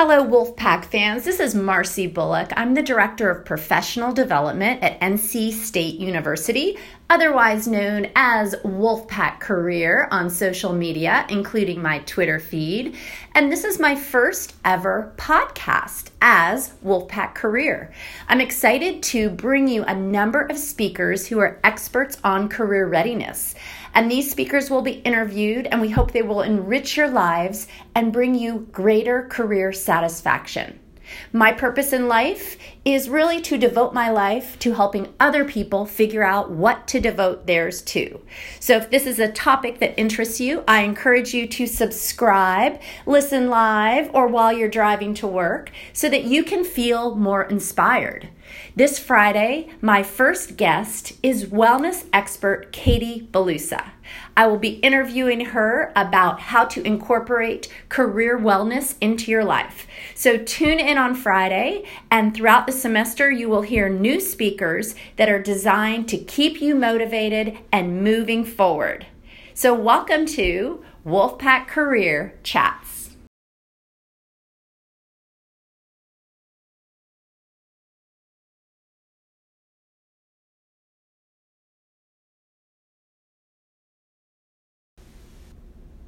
Hello, Wolfpack fans. This is Marcy Bullock. I'm the Director of Professional Development at NC State University, otherwise known as Wolfpack Career on social media, including my Twitter feed. And this is my first ever podcast as Wolfpack Career. I'm excited to bring you a number of speakers who are experts on career readiness. And these speakers will be interviewed, and we hope they will enrich your lives and bring you greater career satisfaction. My purpose in life is really to devote my life to helping other people figure out what to devote theirs to. So, if this is a topic that interests you, I encourage you to subscribe, listen live, or while you're driving to work so that you can feel more inspired. This Friday, my first guest is wellness expert Katie Belusa. I will be interviewing her about how to incorporate career wellness into your life. So tune in on Friday, and throughout the semester, you will hear new speakers that are designed to keep you motivated and moving forward. So, welcome to Wolfpack Career Chats.